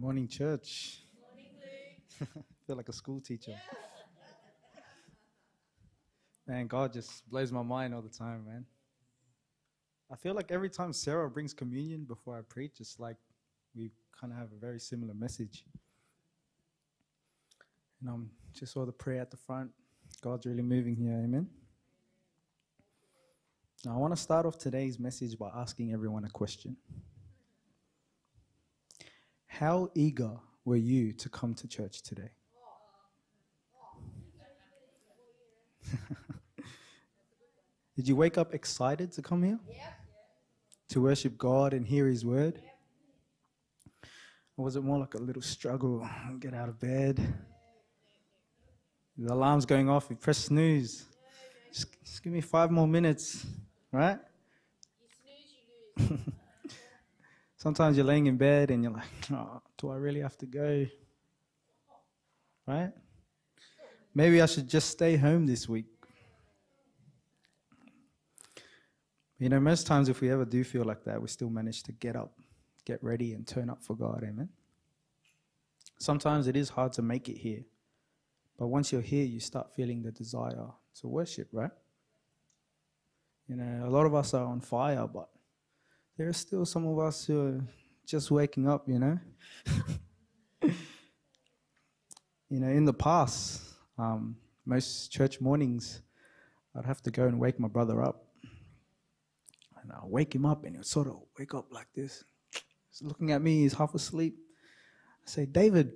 Morning, church. feel like a school teacher. Man, God just blows my mind all the time, man. I feel like every time Sarah brings communion before I preach, it's like we kind of have a very similar message. And um, just saw the prayer at the front. God's really moving here, amen. Now, I want to start off today's message by asking everyone a question. How eager were you to come to church today? Did you wake up excited to come here? Yep. To worship God and hear His word? Or was it more like a little struggle? Get out of bed. The alarm's going off. You press snooze. Just, just give me five more minutes, right? Sometimes you're laying in bed and you're like, oh, do I really have to go? Right? Maybe I should just stay home this week. You know, most times if we ever do feel like that, we still manage to get up, get ready, and turn up for God. Amen. Sometimes it is hard to make it here. But once you're here, you start feeling the desire to worship, right? You know, a lot of us are on fire, but there are still some of us who are just waking up, you know. you know, in the past, um, most church mornings, I'd have to go and wake my brother up. And I'll wake him up, and he'll sort of wake up like this. He's looking at me, he's half asleep. I say, David,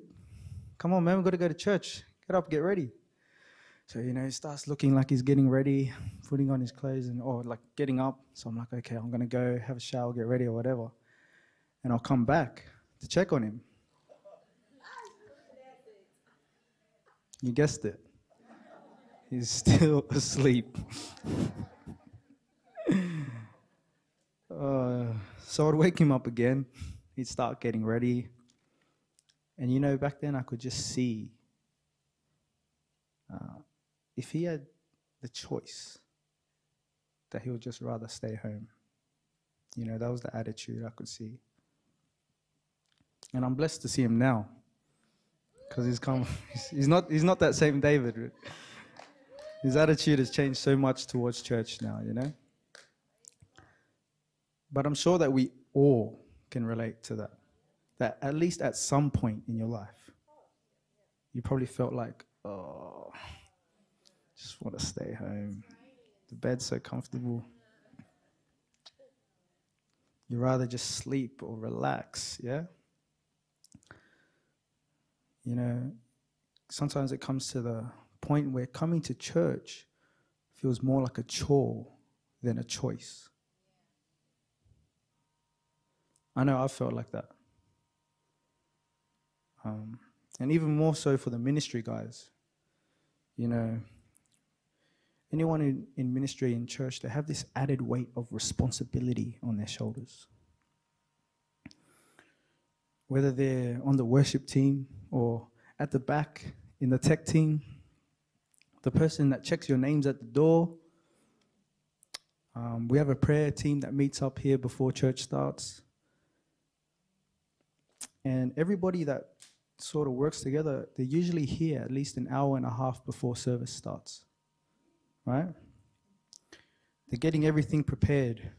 come on, man, we've got to go to church. Get up, get ready. So, you know, he starts looking like he's getting ready, putting on his clothes and or like getting up. So I'm like, okay, I'm gonna go have a shower, get ready or whatever. And I'll come back to check on him. You guessed it. He's still asleep. uh, so I'd wake him up again. He'd start getting ready. And you know, back then I could just see if he had the choice that he would just rather stay home. You know, that was the attitude I could see. And I'm blessed to see him now. Because he's come he's not he's not that same David. His attitude has changed so much towards church now, you know? But I'm sure that we all can relate to that. That at least at some point in your life, you probably felt like, oh, just want to stay home. The bed's so comfortable. You'd rather just sleep or relax, yeah? You know, sometimes it comes to the point where coming to church feels more like a chore than a choice. I know I felt like that. Um, and even more so for the ministry guys. You know, anyone in, in ministry in church, they have this added weight of responsibility on their shoulders. Whether they're on the worship team or at the back in the tech team, the person that checks your names at the door. Um, we have a prayer team that meets up here before church starts. And everybody that sort of works together, they're usually here at least an hour and a half before service starts right? They're getting everything prepared,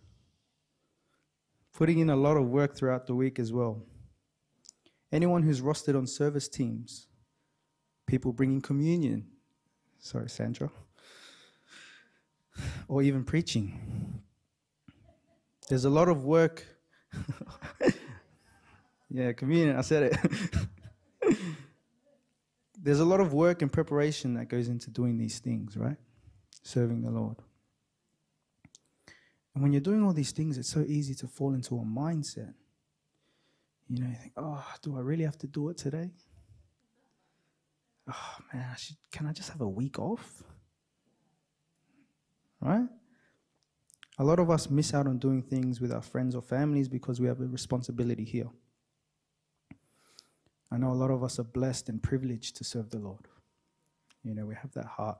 putting in a lot of work throughout the week as well. Anyone who's rostered on service teams, people bringing communion, sorry, Sandra, or even preaching. There's a lot of work. yeah, communion, I said it. There's a lot of work and preparation that goes into doing these things, right? Serving the Lord. And when you're doing all these things, it's so easy to fall into a mindset. You know, you think, oh, do I really have to do it today? Oh, man, I should, can I just have a week off? Right? A lot of us miss out on doing things with our friends or families because we have a responsibility here. I know a lot of us are blessed and privileged to serve the Lord. You know, we have that heart.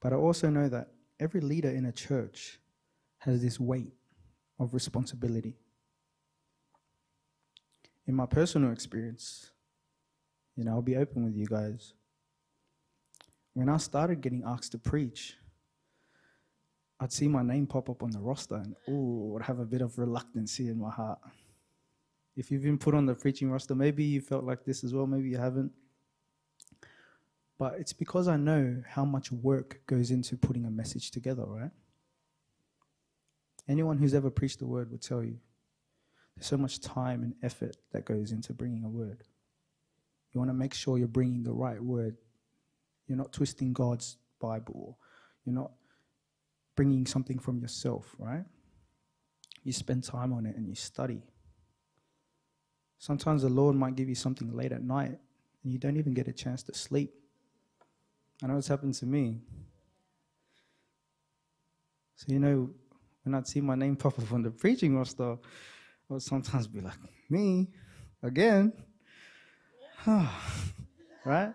But I also know that every leader in a church has this weight of responsibility. In my personal experience, you know, I'll be open with you guys. When I started getting asked to preach, I'd see my name pop up on the roster and, ooh, I'd have a bit of reluctancy in my heart. If you've been put on the preaching roster, maybe you felt like this as well, maybe you haven't. But it's because I know how much work goes into putting a message together, right? Anyone who's ever preached the word will tell you there's so much time and effort that goes into bringing a word. You want to make sure you're bringing the right word. You're not twisting God's Bible. You're not bringing something from yourself, right? You spend time on it and you study. Sometimes the Lord might give you something late at night and you don't even get a chance to sleep. I know it's happened to me. So, you know, when I'd see my name pop up on the preaching roster, I would sometimes be like, me? Again? right?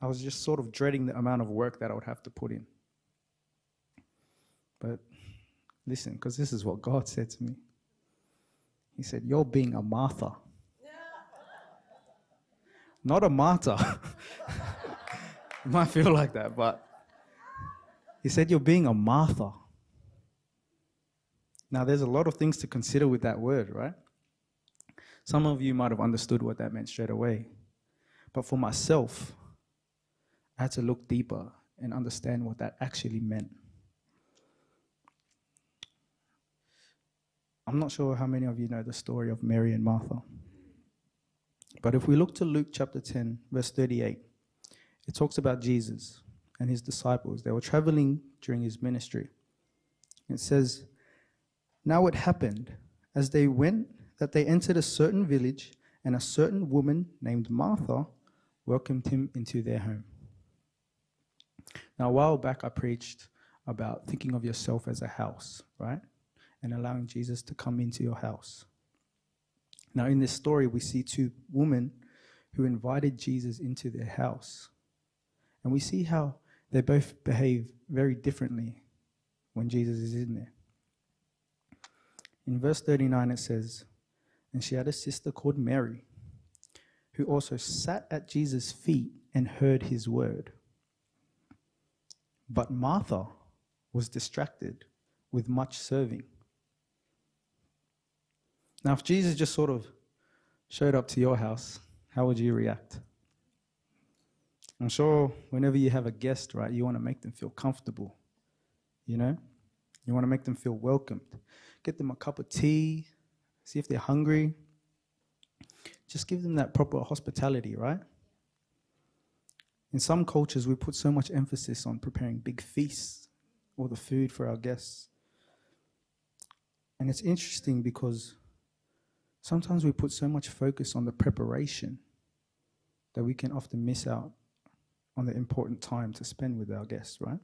I was just sort of dreading the amount of work that I would have to put in. But listen, because this is what God said to me. He said, You're being a Martha not a martyr. might feel like that, but he said you're being a Martha. Now, there's a lot of things to consider with that word, right? Some of you might have understood what that meant straight away. But for myself, I had to look deeper and understand what that actually meant. I'm not sure how many of you know the story of Mary and Martha. But if we look to Luke chapter 10, verse 38, it talks about Jesus and his disciples. They were traveling during his ministry. It says, Now it happened as they went that they entered a certain village, and a certain woman named Martha welcomed him into their home. Now, a while back, I preached about thinking of yourself as a house, right? And allowing Jesus to come into your house. Now, in this story, we see two women who invited Jesus into their house. And we see how they both behave very differently when Jesus is in there. In verse 39, it says, And she had a sister called Mary, who also sat at Jesus' feet and heard his word. But Martha was distracted with much serving. Now, if Jesus just sort of showed up to your house, how would you react? I'm sure whenever you have a guest, right, you want to make them feel comfortable. You know? You want to make them feel welcomed. Get them a cup of tea, see if they're hungry. Just give them that proper hospitality, right? In some cultures, we put so much emphasis on preparing big feasts or the food for our guests. And it's interesting because Sometimes we put so much focus on the preparation that we can often miss out on the important time to spend with our guests, right?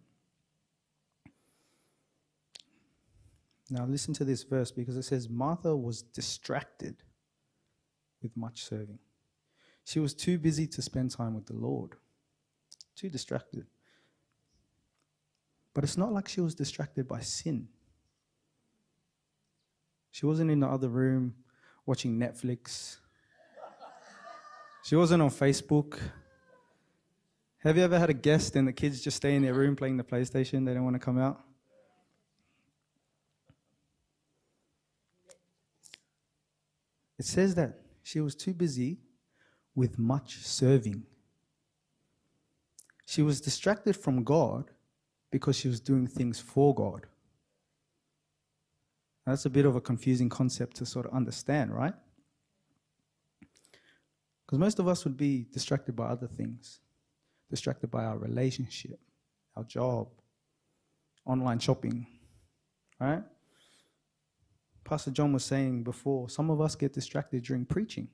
Now, listen to this verse because it says Martha was distracted with much serving. She was too busy to spend time with the Lord, too distracted. But it's not like she was distracted by sin. She wasn't in the other room watching Netflix. She wasn't on Facebook. Have you ever had a guest and the kids just stay in their room playing the PlayStation? They don't want to come out? It says that she was too busy with much serving. She was distracted from God because she was doing things for God. That's a bit of a confusing concept to sort of understand, right? Because most of us would be distracted by other things, distracted by our relationship, our job, online shopping, right? Pastor John was saying before, some of us get distracted during preaching.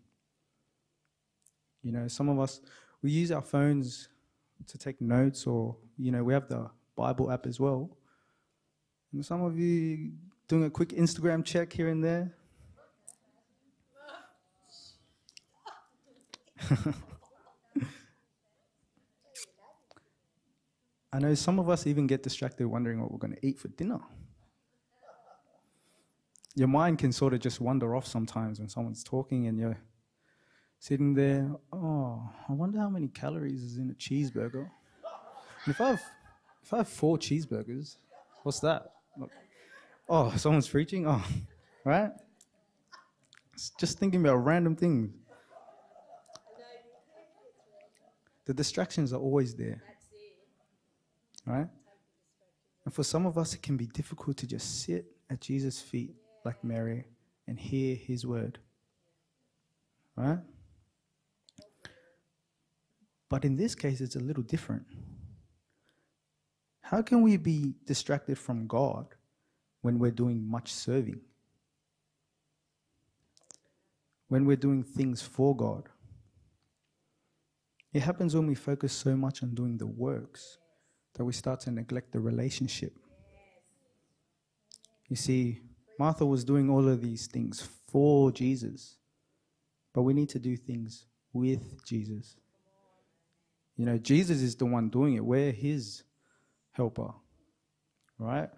You know, some of us, we use our phones to take notes, or, you know, we have the Bible app as well. And some of you doing a quick Instagram check here and there. I know some of us even get distracted wondering what we're going to eat for dinner. Your mind can sort of just wander off sometimes when someone's talking and you're sitting there. Oh, I wonder how many calories is in a cheeseburger. If I have, if I have four cheeseburgers, what's that? Oh, someone's preaching. Oh, right. It's just thinking about random things. The distractions are always there. Right? And for some of us, it can be difficult to just sit at Jesus' feet like Mary and hear his word. Right? But in this case, it's a little different. How can we be distracted from God when we're doing much serving? When we're doing things for God? It happens when we focus so much on doing the works that we start to neglect the relationship. You see, Martha was doing all of these things for Jesus, but we need to do things with Jesus. You know, Jesus is the one doing it. We're his helper, right?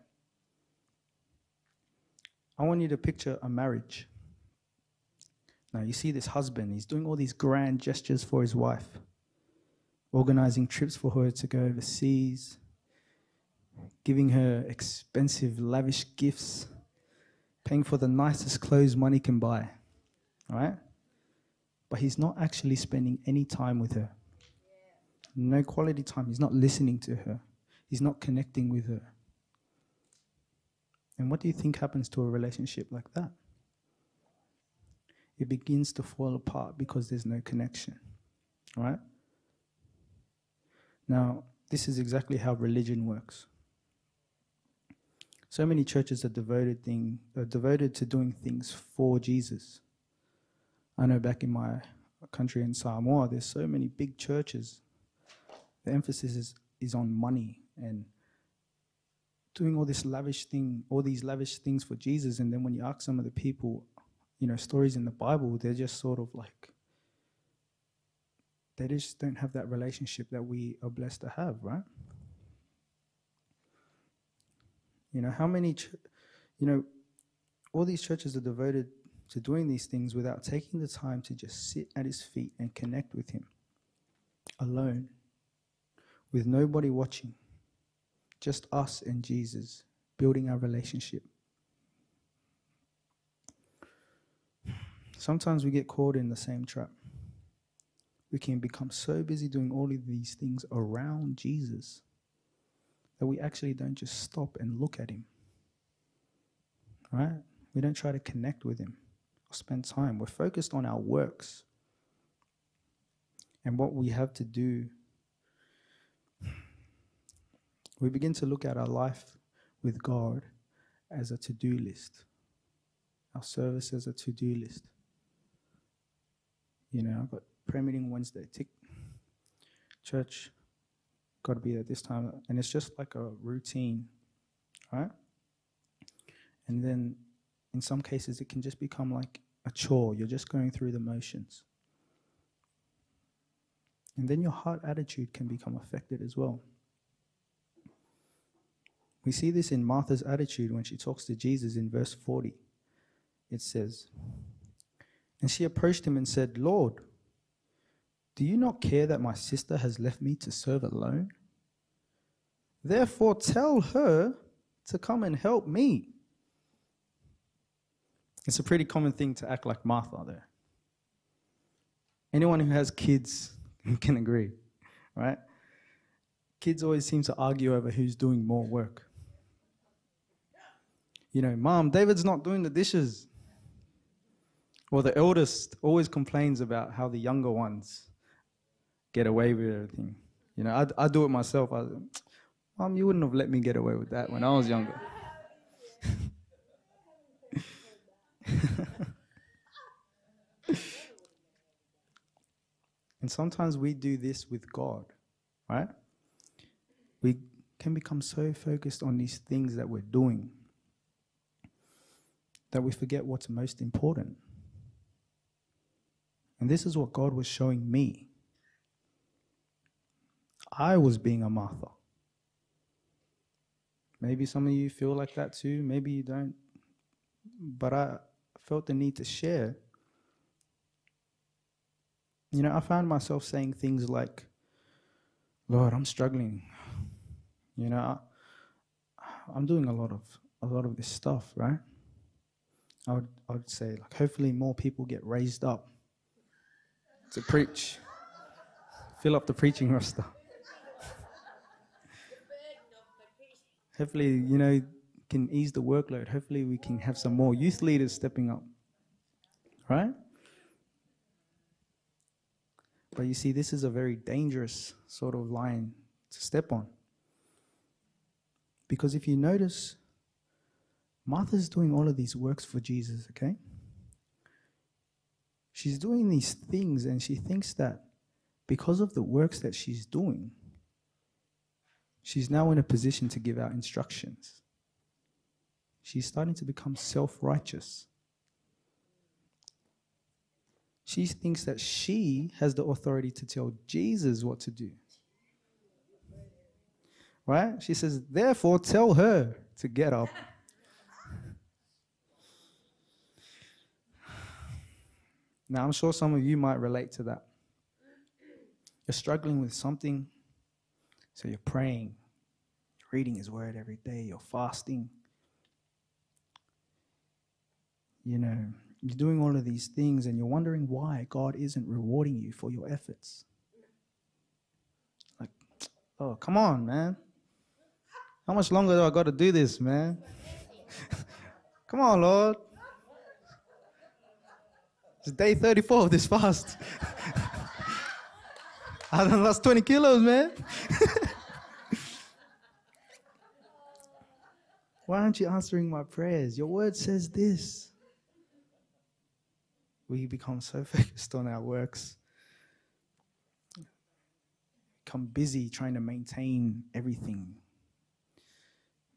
I want you to picture a marriage. Now, you see this husband, he's doing all these grand gestures for his wife organizing trips for her to go overseas, giving her expensive, lavish gifts, paying for the nicest clothes money can buy, right? But he's not actually spending any time with her. No quality time. He's not listening to her. He's not connecting with her. And what do you think happens to a relationship like that? It begins to fall apart because there's no connection, right? Now, this is exactly how religion works. So many churches are devoted thing are devoted to doing things for Jesus. I know back in my country in Samoa, there's so many big churches. The emphasis is, is on money and doing all this lavish thing, all these lavish things for Jesus. And then when you ask some of the people, you know, stories in the Bible, they're just sort of like they just don't have that relationship that we are blessed to have, right? You know, how many, ch- you know, all these churches are devoted to doing these things without taking the time to just sit at his feet and connect with him alone, with nobody watching, just us and Jesus building our relationship. Sometimes we get caught in the same trap we can become so busy doing all of these things around Jesus that we actually don't just stop and look at him. Right? We don't try to connect with him or spend time. We're focused on our works and what we have to do. We begin to look at our life with God as a to do list, our service as a to do list. You know, I've got prayer meeting Wednesday. Tick. Church, got to be at this time. And it's just like a routine, right? And then in some cases, it can just become like a chore. You're just going through the motions. And then your heart attitude can become affected as well. We see this in Martha's attitude when she talks to Jesus in verse 40. It says, And she approached him and said, Lord, do you not care that my sister has left me to serve alone? Therefore, tell her to come and help me. It's a pretty common thing to act like Martha there. Anyone who has kids can agree, right? Kids always seem to argue over who's doing more work. You know, Mom, David's not doing the dishes. Or the eldest always complains about how the younger ones get away with everything. You know, I, I do it myself. I, Mom, you wouldn't have let me get away with that when I was younger. and sometimes we do this with God, right? We can become so focused on these things that we're doing that we forget what's most important. And this is what God was showing me I was being a Martha. Maybe some of you feel like that too. Maybe you don't. But I felt the need to share. You know, I found myself saying things like, Lord, I'm struggling. You know, I, I'm doing a lot of a lot of this stuff, right? I would I would say like hopefully more people get raised up to preach. Fill up the preaching roster. Hopefully, you know, can ease the workload. Hopefully we can have some more youth leaders stepping up. Right? But you see, this is a very dangerous sort of line to step on. Because if you notice, Martha's doing all of these works for Jesus, okay? She's doing these things and she thinks that because of the works that she's doing, she's now in a position to give out instructions. She's starting to become self righteous. She thinks that she has the authority to tell Jesus what to do. Right? She says, therefore, tell her to get up. Now, I'm sure some of you might relate to that. You're struggling with something, so you're praying, you're reading His Word every day, you're fasting. You know, you're doing all of these things, and you're wondering why God isn't rewarding you for your efforts. Like, oh, come on, man. How much longer do I got to do this, man? Come on, Lord. It's day 34 of this fast. I done lost 20 kilos, man. Why aren't you answering my prayers? Your word says this. We become so focused on our works, become busy trying to maintain everything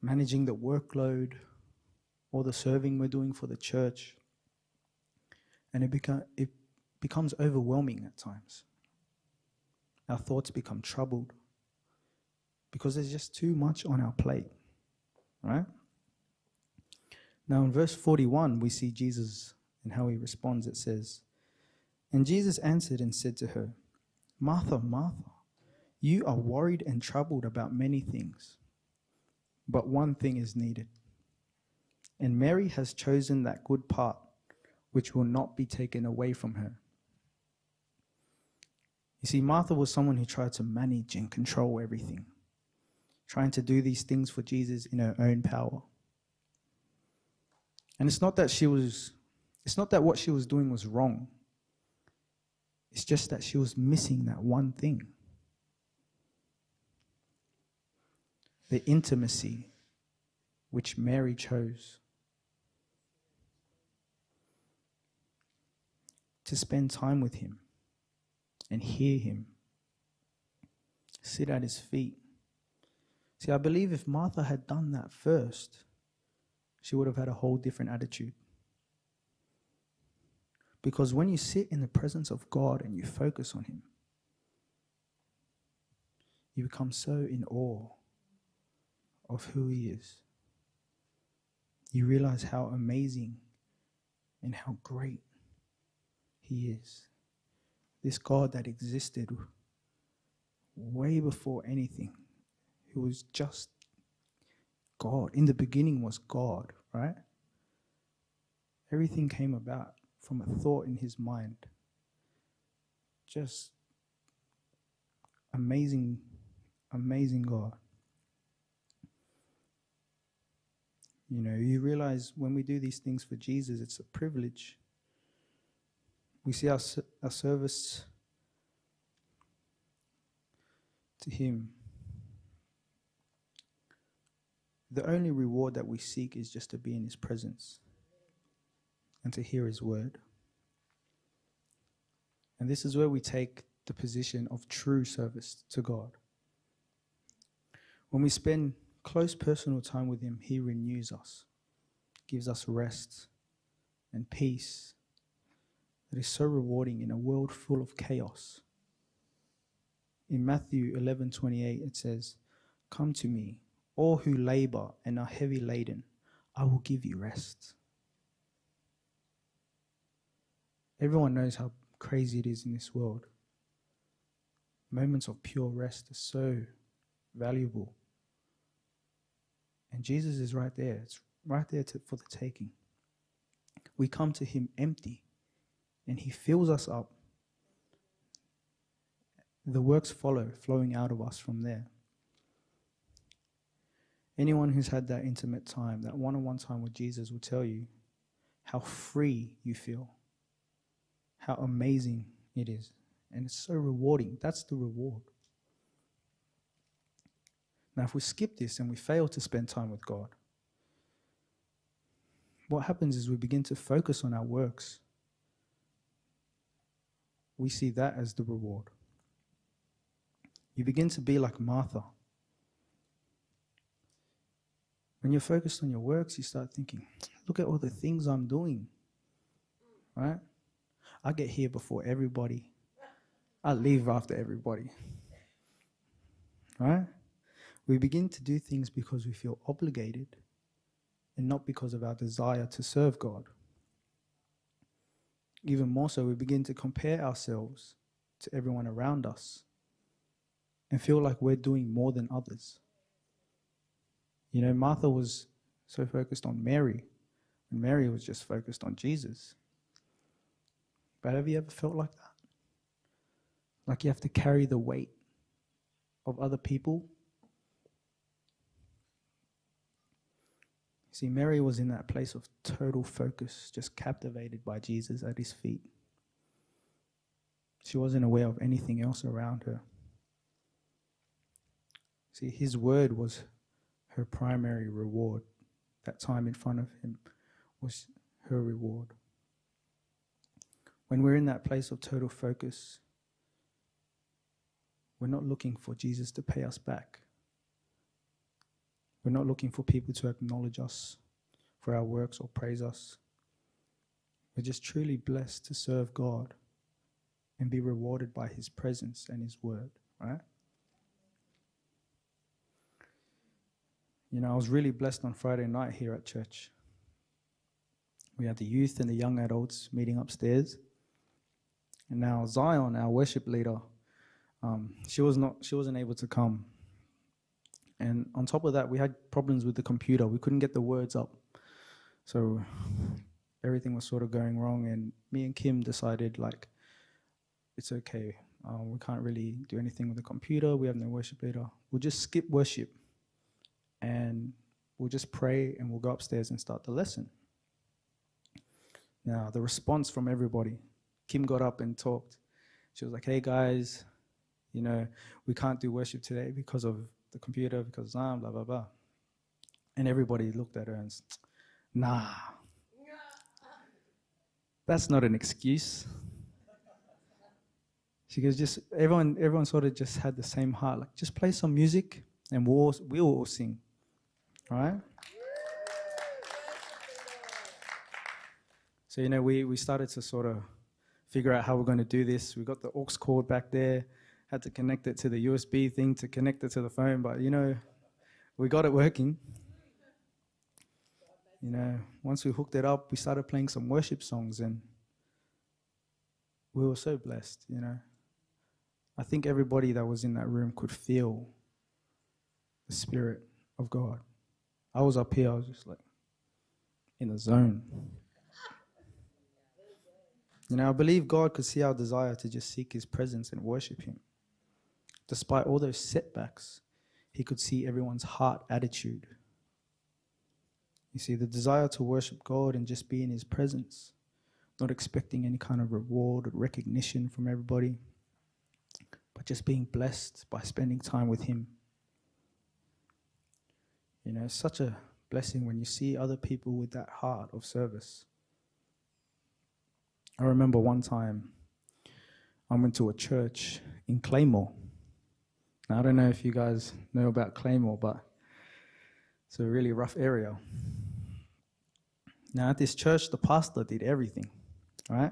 managing the workload or the serving we're doing for the church. And it, beca- it becomes overwhelming at times. Our thoughts become troubled because there's just too much on our plate, right? Now, in verse 41, we see Jesus and how he responds. It says, And Jesus answered and said to her, Martha, Martha, you are worried and troubled about many things but one thing is needed. And Mary has chosen that good part which will not be taken away from her. You see, Martha was someone who tried to manage and control everything, trying to do these things for Jesus in her own power. And it's not that she was, it's not that what she was doing was wrong. It's just that she was missing that one thing. the intimacy which Mary chose. To spend time with Him and hear Him, sit at His feet. See, I believe if Martha had done that first, she would have had a whole different attitude. Because when you sit in the presence of God and you focus on Him, you become so in awe of who He is. You realize how amazing and how great He is. This God that existed way before anything, who was just God. In the beginning was God, right? Everything came about from a thought in His mind. Just amazing, amazing God. You know, you realize when we do these things for Jesus, it's a privilege. We see our, our service to Him. The only reward that we seek is just to be in His presence and to hear His word. And this is where we take the position of true service to God. When we spend close personal time with Him, He renews us, gives us rest and peace that is so rewarding in a world full of chaos. In Matthew 11:28 it says, "Come to me, all who labor and are heavy laden, I will give you rest. Everyone knows how crazy it is in this world. Moments of pure rest are so valuable. And Jesus is right there. It's right there to, for the taking. We come to Him empty, and He fills us up. The works follow, flowing out of us from there. Anyone who's had that intimate time, that one on one time with Jesus, will tell you how free you feel, how amazing it is. And it's so rewarding. That's the reward. Now, if we skip this and we fail to spend time with God, what happens is we begin to focus on our works. We see that as the reward. You begin to be like Martha. When you're focused on your works, you start thinking, look at all the things I'm doing. Right? I get here before everybody. I leave after everybody. Right? We begin to do things because we feel obligated and not because of our desire to serve God. Even more so, we begin to compare ourselves to everyone around us and feel like we're doing more than others. You know, Martha was so focused on Mary, and Mary was just focused on Jesus. But have you ever felt like that? Like you have to carry the weight of other people See, Mary was in that place of total focus, just captivated by Jesus at his feet. She wasn't aware of anything else around her. See, his word was her primary reward. That time in front of him was her reward. When we're in that place of total focus, we're not looking for Jesus to pay us back. We're not looking for people to acknowledge us for our works or praise us. We're just truly blessed to serve God and be rewarded by His presence and His word, right? You know, I was really blessed on Friday night here at church. We had the youth and the young adults meeting upstairs. And now Zion, our worship leader, um, she was not she wasn't able to come and on top of that, we had problems with the computer. We couldn't get the words up. So everything was sort of going wrong. And me and Kim decided, like, it's okay. Um, we can't really do anything with the computer. We have no worship leader. We'll just skip worship and we'll just pray and we'll go upstairs and start the lesson. Now, the response from everybody Kim got up and talked. She was like, hey guys, you know, we can't do worship today because of the computer because I'm blah blah blah. And everybody looked at her and said, nah. That's not an excuse. She goes, just everyone everyone sort of just had the same heart. Like just play some music and we'll we'll all sing. Right? So you know we, we started to sort of figure out how we're going to do this. We got the aux cord back there had to connect it to the USB thing to connect it to the phone, but you know, we got it working. You know, once we hooked it up, we started playing some worship songs and we were so blessed, you know. I think everybody that was in that room could feel the Spirit of God. I was up here, I was just like in the zone. You know, I believe God could see our desire to just seek His presence and worship Him. Despite all those setbacks, he could see everyone's heart attitude. You see, the desire to worship God and just be in his presence, not expecting any kind of reward or recognition from everybody, but just being blessed by spending time with him. You know, such a blessing when you see other people with that heart of service. I remember one time I went to a church in Claymore. Now, I don't know if you guys know about Claymore, but it's a really rough area. Now, at this church, the pastor did everything, right?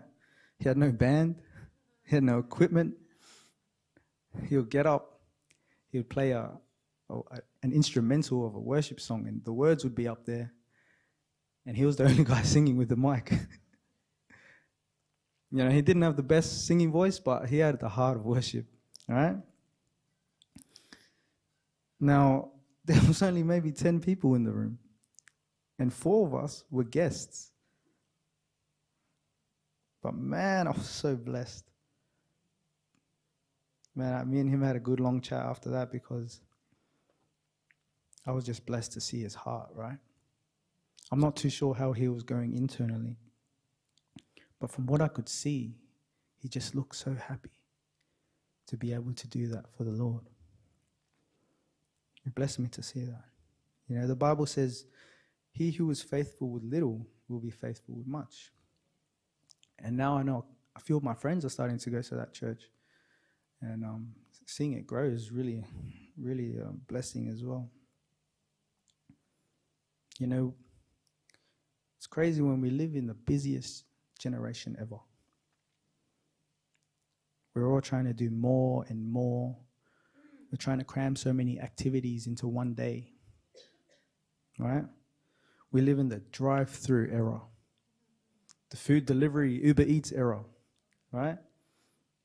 He had no band, he had no equipment. He would get up, he would play a, a, an instrumental of a worship song, and the words would be up there, and he was the only guy singing with the mic. you know, he didn't have the best singing voice, but he had the heart of worship. All right. Now, there was only maybe 10 people in the room, and four of us were guests. But man, I was so blessed. Man, me and him had a good long chat after that because I was just blessed to see his heart, right? I'm not too sure how he was going internally, but from what I could see, he just looked so happy to be able to do that for the Lord. It blessed me to see that. You know, the Bible says, He who is faithful with little will be faithful with much. And now I know a few of my friends are starting to go to that church. And um, seeing it grow is really, really a blessing as well. You know, it's crazy when we live in the busiest generation ever. We're all trying to do more and more we're trying to cram so many activities into one day. Right? We live in the drive through era, the food delivery, Uber Eats era. Right?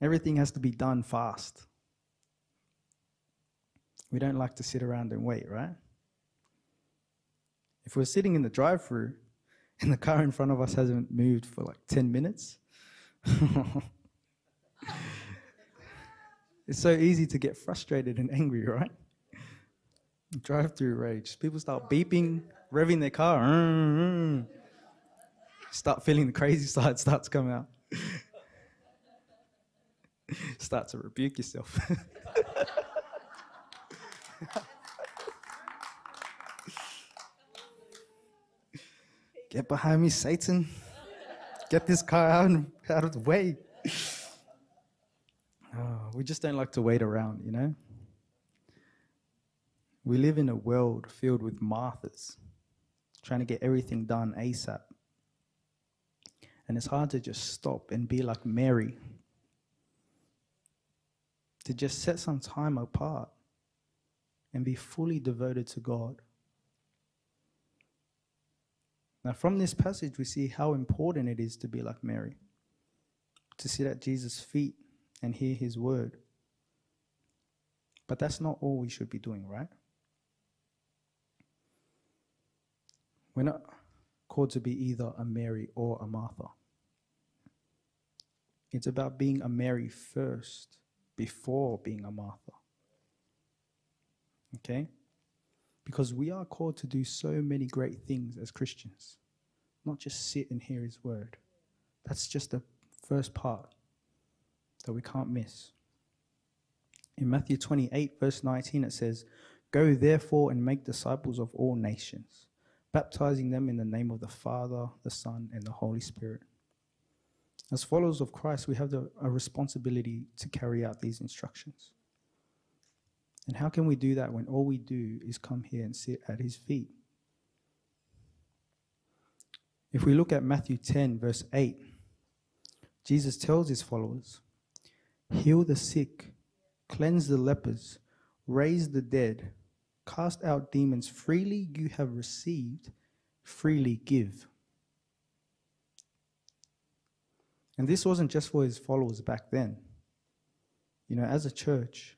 Everything has to be done fast. We don't like to sit around and wait, right? If we're sitting in the drive through and the car in front of us hasn't moved for like 10 minutes, It's so easy to get frustrated and angry, right? Drive through rage. People start beeping, revving their car. Start feeling the crazy side start to come out. start to rebuke yourself. Get behind me, Satan. Get this car out, out of the way. We just don't like to wait around, you know? We live in a world filled with Marthas, trying to get everything done ASAP. And it's hard to just stop and be like Mary, to just set some time apart and be fully devoted to God. Now, from this passage, we see how important it is to be like Mary, to sit at Jesus' feet and hear his word. But that's not all we should be doing, right? We're not called to be either a Mary or a Martha. It's about being a Mary first before being a Martha. Okay? Because we are called to do so many great things as Christians, not just sit and hear His word. That's just the first part that we can't miss. In Matthew 28, verse 19, it says, Go therefore and make disciples of all nations, baptizing them in the name of the Father, the Son, and the Holy Spirit. As followers of Christ, we have the, a responsibility to carry out these instructions. And how can we do that when all we do is come here and sit at his feet? If we look at Matthew 10, verse 8, Jesus tells his followers, heal the sick, cleanse the lepers, raise the dead, cast out demons. Freely you have received, freely give. And this wasn't just for his followers back then. You know, as a church,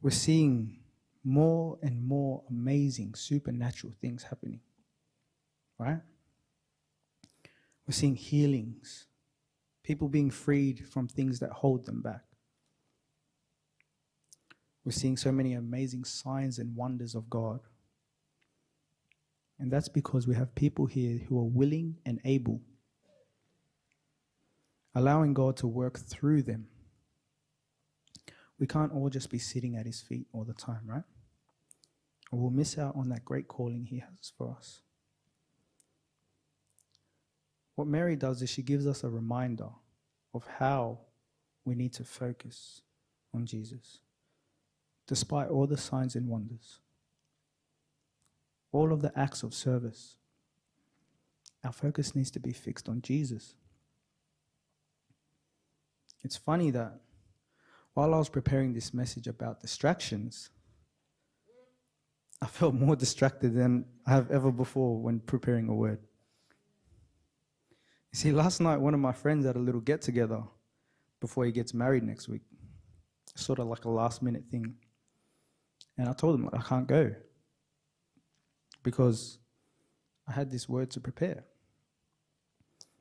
we're seeing more and more amazing supernatural things happening. Right? We're seeing healings, people being freed from things that hold them back. We're seeing so many amazing signs and wonders of God. And that's because we have people here who are willing and able, allowing God to work through them. We can't all just be sitting at His feet all the time, right? Or we'll miss out on that great calling He has for us. What Mary does is she gives us a reminder of how we need to focus on Jesus, despite all the signs and wonders, all of the acts of service. Our focus needs to be fixed on Jesus. It's funny that while I was preparing this message about distractions, I felt more distracted than I have ever before when preparing a word. See, last night, one of my friends had a little get together before he gets married next week, sort of like a last minute thing. And I told him, like, I can't go because I had this word to prepare.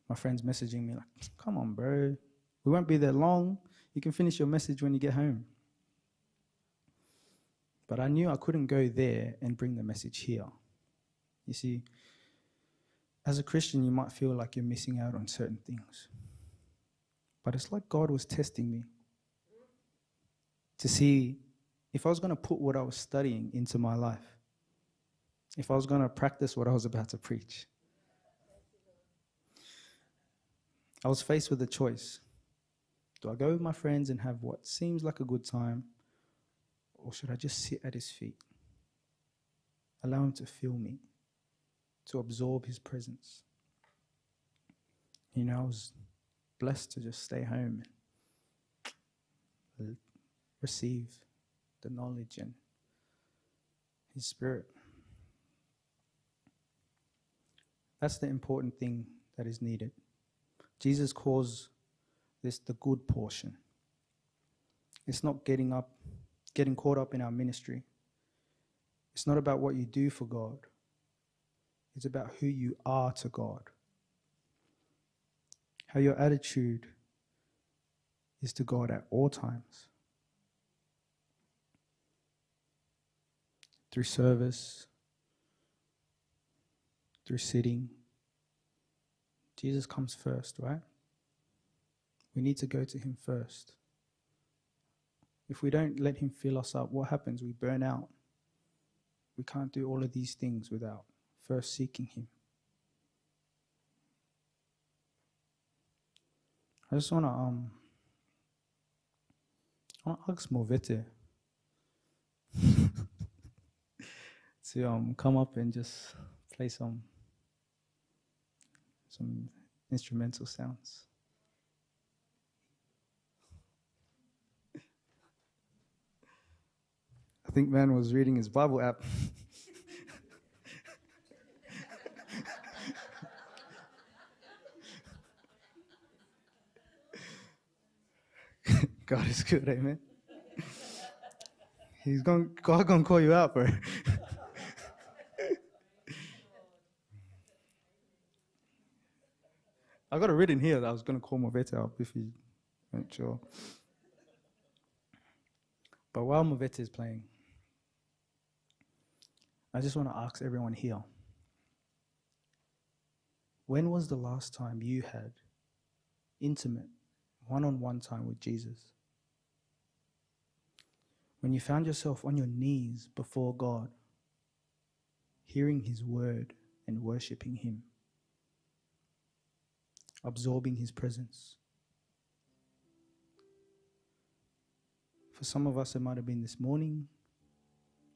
My friend's messaging me, like, come on, bro. We won't be there long. You can finish your message when you get home. But I knew I couldn't go there and bring the message here. You see, as a Christian, you might feel like you're missing out on certain things. But it's like God was testing me to see if I was going to put what I was studying into my life, if I was going to practice what I was about to preach. I was faced with a choice. Do I go with my friends and have what seems like a good time? Or should I just sit at his feet? Allow him to feel me, to absorb his presence. You know, I was blessed to just stay home and receive the knowledge and his spirit. That's the important thing that is needed. Jesus calls this the good portion. It's not getting up getting caught up in our ministry. It's not about what you do for God, it's about who you are to God. How your attitude is to God at all times. Through service, through sitting. Jesus comes first, right? We need to go to Him first. If we don't let Him fill us up, what happens? We burn out. We can't do all of these things without first seeking Him. I just want to um, I want to ask Movete to um come up and just play some some instrumental sounds. I think man was reading his Bible app. God is good, amen. He's going God gonna call you out, bro. I got it written here that I was gonna call Movete up if he weren't sure. But while Movete is playing, I just want to ask everyone here when was the last time you had intimate, one on one time with Jesus? When you found yourself on your knees before God, hearing His word and worshiping Him, absorbing His presence. For some of us, it might have been this morning,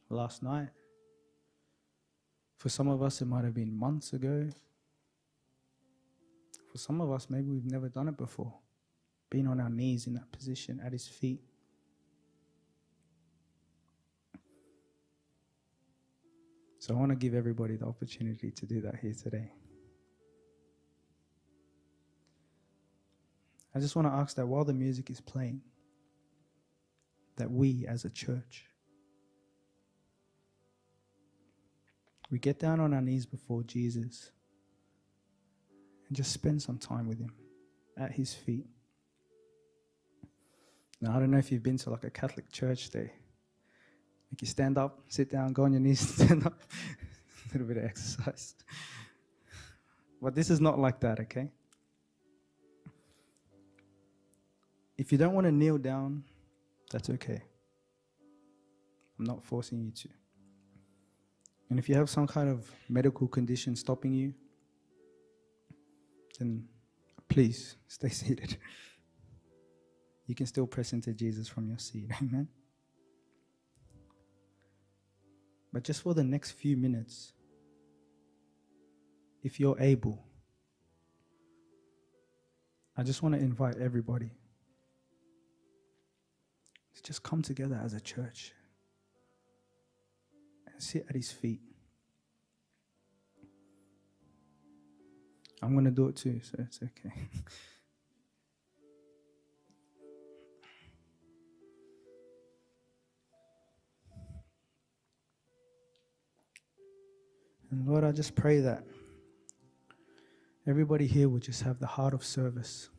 last night. For some of us, it might have been months ago. For some of us, maybe we've never done it before. Being on our knees in that position at His feet. So I want to give everybody the opportunity to do that here today. I just want to ask that while the music is playing, that we as a church we get down on our knees before Jesus and just spend some time with Him at His feet. Now, I don't know if you've been to like a Catholic church, they make you stand up, sit down, go on your knees, stand up. a little bit of exercise. But this is not like that, okay? If you don't want to kneel down, that's okay. I'm not forcing you to. And if you have some kind of medical condition stopping you, then please stay seated. You can still press into Jesus from your seat. Amen. But just for the next few minutes, if you're able, I just want to invite everybody to just come together as a church and sit at his feet. I'm going to do it too, so it's okay. and Lord, I just pray that everybody here would just have the heart of service.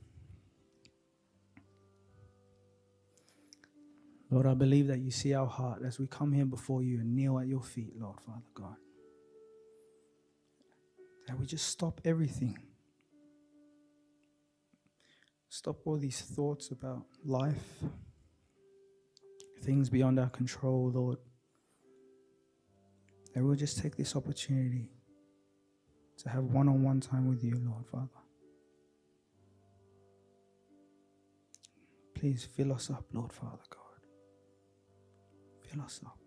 Lord, I believe that you see our heart as we come here before you and kneel at your feet, Lord, Father God. That we just stop everything. Stop all these thoughts about life, things beyond our control, Lord. That we'll just take this opportunity to have one on one time with you, Lord, Father. Please fill us up, Lord, Father God. Fill us up.